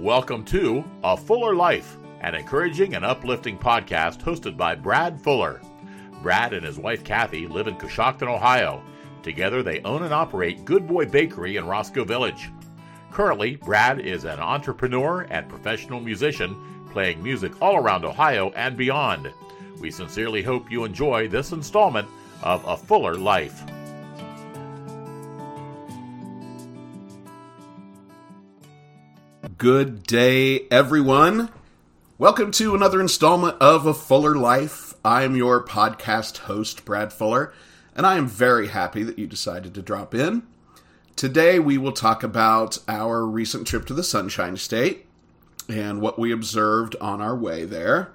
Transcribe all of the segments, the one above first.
Welcome to A Fuller Life, an encouraging and uplifting podcast hosted by Brad Fuller. Brad and his wife Kathy live in Coshocton, Ohio. Together, they own and operate Good Boy Bakery in Roscoe Village. Currently, Brad is an entrepreneur and professional musician playing music all around Ohio and beyond. We sincerely hope you enjoy this installment of A Fuller Life. Good day, everyone. Welcome to another installment of A Fuller Life. I am your podcast host, Brad Fuller, and I am very happy that you decided to drop in. Today, we will talk about our recent trip to the Sunshine State and what we observed on our way there.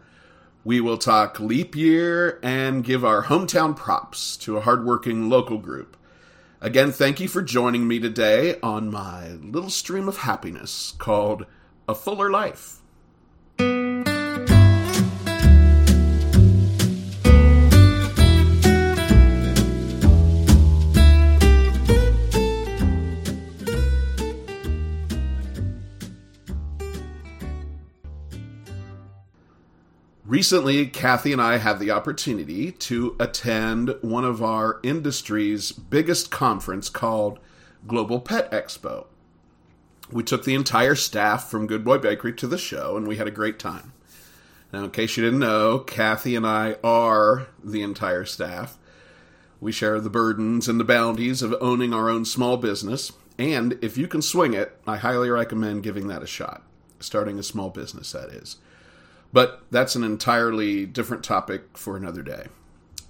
We will talk leap year and give our hometown props to a hardworking local group. Again, thank you for joining me today on my little stream of happiness called A Fuller Life. Recently, Kathy and I had the opportunity to attend one of our industry's biggest conference called Global Pet Expo. We took the entire staff from Good Boy Bakery to the show, and we had a great time. Now, in case you didn't know, Kathy and I are the entire staff. We share the burdens and the bounties of owning our own small business, and if you can swing it, I highly recommend giving that a shot. Starting a small business, that is. But that's an entirely different topic for another day.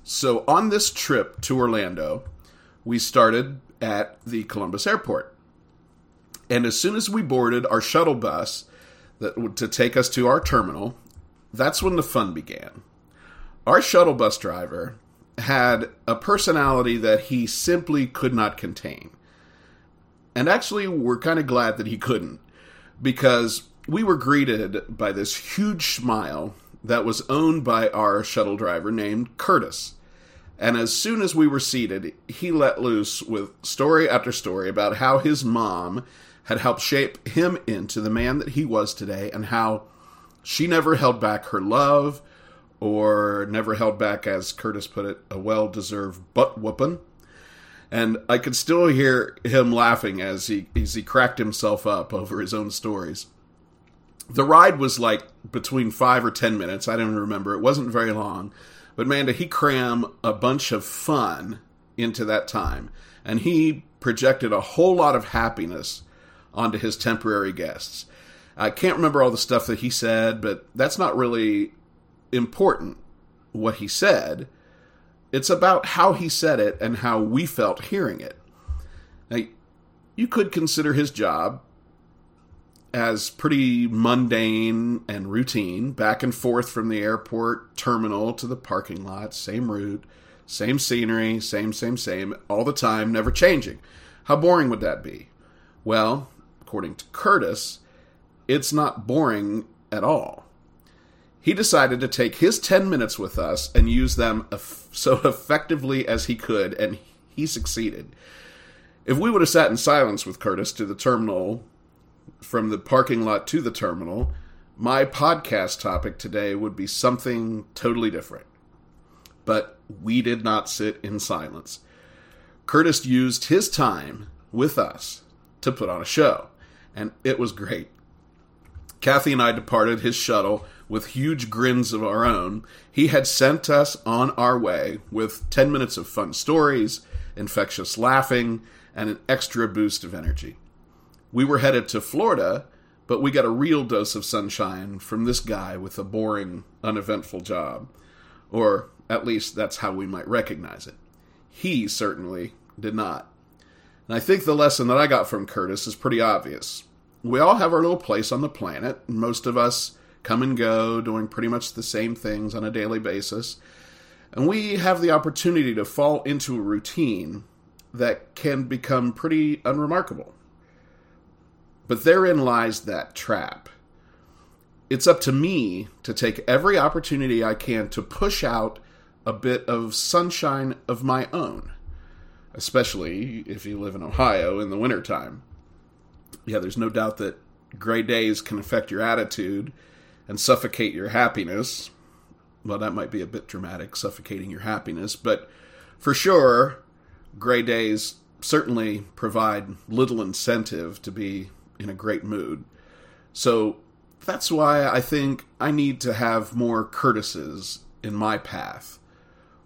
So, on this trip to Orlando, we started at the Columbus airport. And as soon as we boarded our shuttle bus that to take us to our terminal, that's when the fun began. Our shuttle bus driver had a personality that he simply could not contain. And actually, we're kind of glad that he couldn't because we were greeted by this huge smile that was owned by our shuttle driver named Curtis. And as soon as we were seated, he let loose with story after story about how his mom had helped shape him into the man that he was today and how she never held back her love or never held back, as Curtis put it, a well deserved butt whooping. And I could still hear him laughing as he, as he cracked himself up over his own stories the ride was like between five or ten minutes. I don't remember. It wasn't very long. But man, did he cram a bunch of fun into that time. And he projected a whole lot of happiness onto his temporary guests. I can't remember all the stuff that he said, but that's not really important what he said. It's about how he said it and how we felt hearing it. Now, you could consider his job as pretty mundane and routine, back and forth from the airport terminal to the parking lot, same route, same scenery, same, same, same, all the time, never changing. How boring would that be? Well, according to Curtis, it's not boring at all. He decided to take his 10 minutes with us and use them so effectively as he could, and he succeeded. If we would have sat in silence with Curtis to the terminal from the parking lot to the terminal, my podcast topic today would be something totally different. But we did not sit in silence. Curtis used his time with us to put on a show, and it was great. Kathy and I departed his shuttle with huge grins of our own. He had sent us on our way with 10 minutes of fun stories, infectious laughing, and an extra boost of energy. We were headed to Florida, but we got a real dose of sunshine from this guy with a boring, uneventful job. Or at least that's how we might recognize it. He certainly did not. And I think the lesson that I got from Curtis is pretty obvious. We all have our little place on the planet. Most of us come and go, doing pretty much the same things on a daily basis. And we have the opportunity to fall into a routine that can become pretty unremarkable. But therein lies that trap. It's up to me to take every opportunity I can to push out a bit of sunshine of my own. especially if you live in Ohio in the wintertime. Yeah, there's no doubt that gray days can affect your attitude and suffocate your happiness. Well, that might be a bit dramatic, suffocating your happiness, but for sure, gray days certainly provide little incentive to be in a great mood. So that's why I think I need to have more Curtises in my path.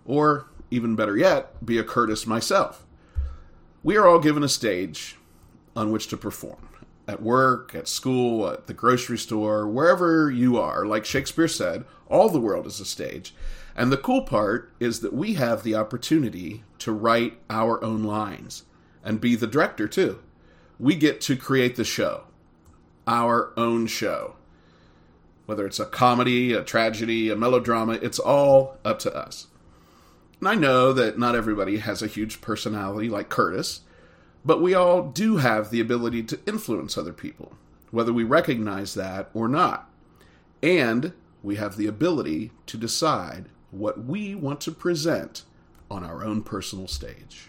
Or, even better yet, be a Curtis myself. We are all given a stage on which to perform at work, at school, at the grocery store, wherever you are. Like Shakespeare said, all the world is a stage. And the cool part is that we have the opportunity to write our own lines and be the director too. We get to create the show, our own show. Whether it's a comedy, a tragedy, a melodrama, it's all up to us. And I know that not everybody has a huge personality like Curtis, but we all do have the ability to influence other people, whether we recognize that or not. And we have the ability to decide what we want to present on our own personal stage.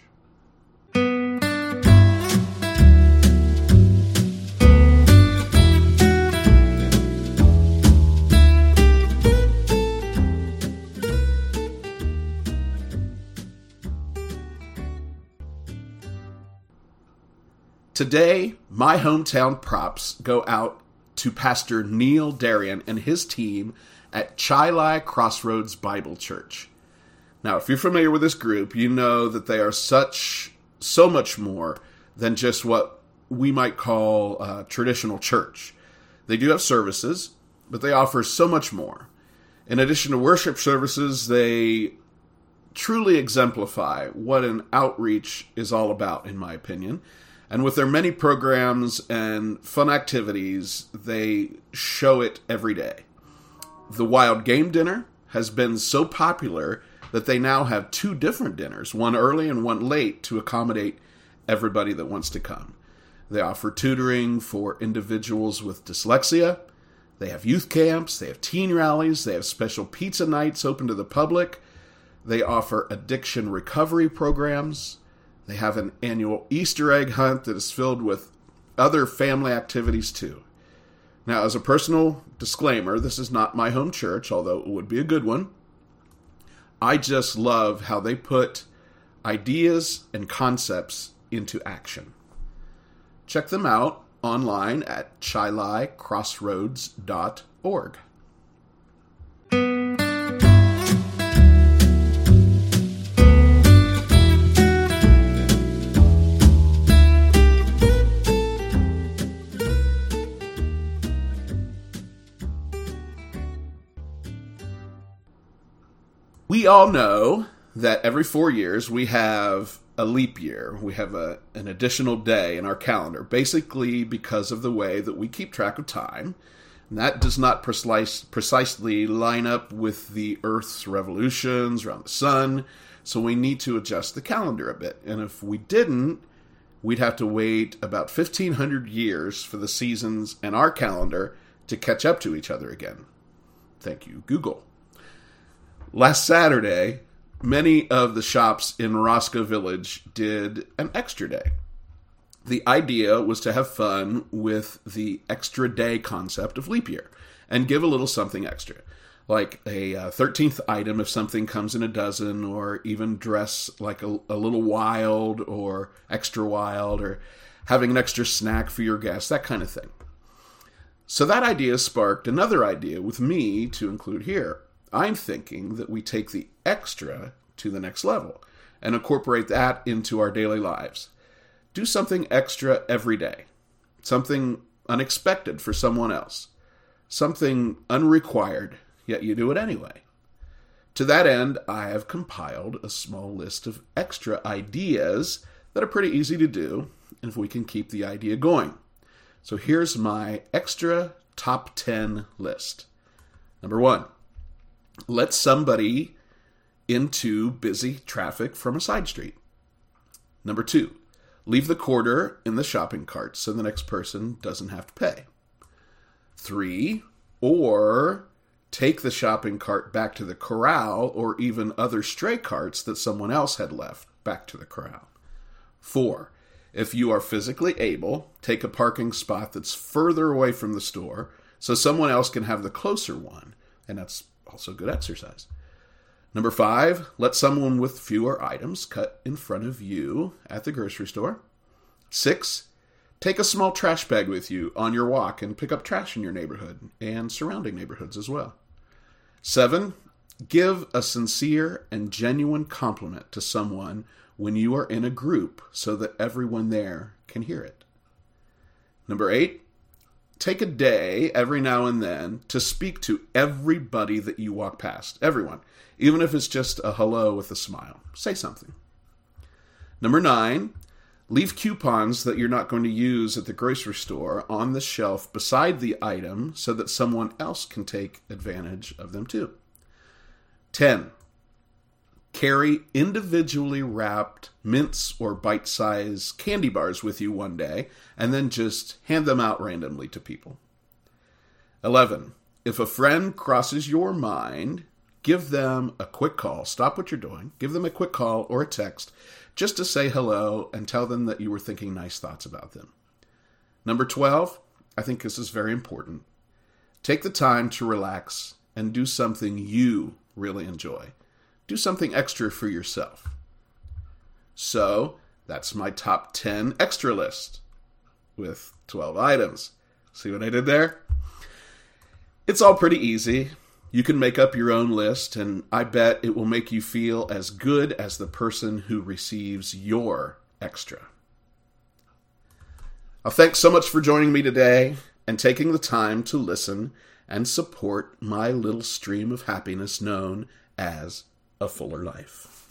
Today, my hometown props go out to Pastor Neil Darian and his team at Chili Crossroads Bible Church. Now, if you're familiar with this group, you know that they are such, so much more than just what we might call a traditional church. They do have services, but they offer so much more. In addition to worship services, they truly exemplify what an outreach is all about, in my opinion. And with their many programs and fun activities, they show it every day. The Wild Game Dinner has been so popular that they now have two different dinners, one early and one late, to accommodate everybody that wants to come. They offer tutoring for individuals with dyslexia. They have youth camps, they have teen rallies, they have special pizza nights open to the public. They offer addiction recovery programs. They have an annual Easter egg hunt that is filled with other family activities too. Now, as a personal disclaimer, this is not my home church, although it would be a good one. I just love how they put ideas and concepts into action. Check them out online at chilicrossroads.org. we all know that every four years we have a leap year. We have a, an additional day in our calendar, basically because of the way that we keep track of time. And that does not precise, precisely line up with the Earth's revolutions around the sun. So we need to adjust the calendar a bit. And if we didn't, we'd have to wait about 1500 years for the seasons and our calendar to catch up to each other again. Thank you, Google. Last Saturday, many of the shops in Roscoe Village did an extra day. The idea was to have fun with the extra day concept of leap year and give a little something extra, like a uh, 13th item if something comes in a dozen, or even dress like a, a little wild or extra wild, or having an extra snack for your guests, that kind of thing. So that idea sparked another idea with me to include here. I'm thinking that we take the extra to the next level and incorporate that into our daily lives. Do something extra every day, something unexpected for someone else, something unrequired, yet you do it anyway. To that end, I have compiled a small list of extra ideas that are pretty easy to do if we can keep the idea going. So here's my extra top 10 list. Number one, let somebody into busy traffic from a side street. Number two, leave the quarter in the shopping cart so the next person doesn't have to pay. Three, or take the shopping cart back to the corral or even other stray carts that someone else had left back to the corral. Four, if you are physically able, take a parking spot that's further away from the store so someone else can have the closer one. And that's also good exercise. Number five, let someone with fewer items cut in front of you at the grocery store. Six, take a small trash bag with you on your walk and pick up trash in your neighborhood and surrounding neighborhoods as well. Seven, give a sincere and genuine compliment to someone when you are in a group so that everyone there can hear it. Number eight, take a day every now and then to speak to everybody that you walk past. Everyone. Even if it's just a hello with a smile. Say something. Number nine, leave coupons that you're not going to use at the grocery store on the shelf beside the item so that someone else can take advantage of them too. 10 carry individually wrapped mints or bite sized candy bars with you one day and then just hand them out randomly to people. 11. If a friend crosses your mind, give them a quick call. Stop what you're doing. Give them a quick call or a text just to say hello and tell them that you were thinking nice thoughts about them. Number 12. I think this is very important. Take the time to relax and do something you really enjoy do something extra for yourself. So that's my top 10 extra list with 12 items. See what I did there? It's all pretty easy. You can make up your own list, and I bet it will make you feel as good as the person who receives your extra. Well, thanks so much for joining me today and taking the time to listen and support my little stream of happiness known as a fuller life.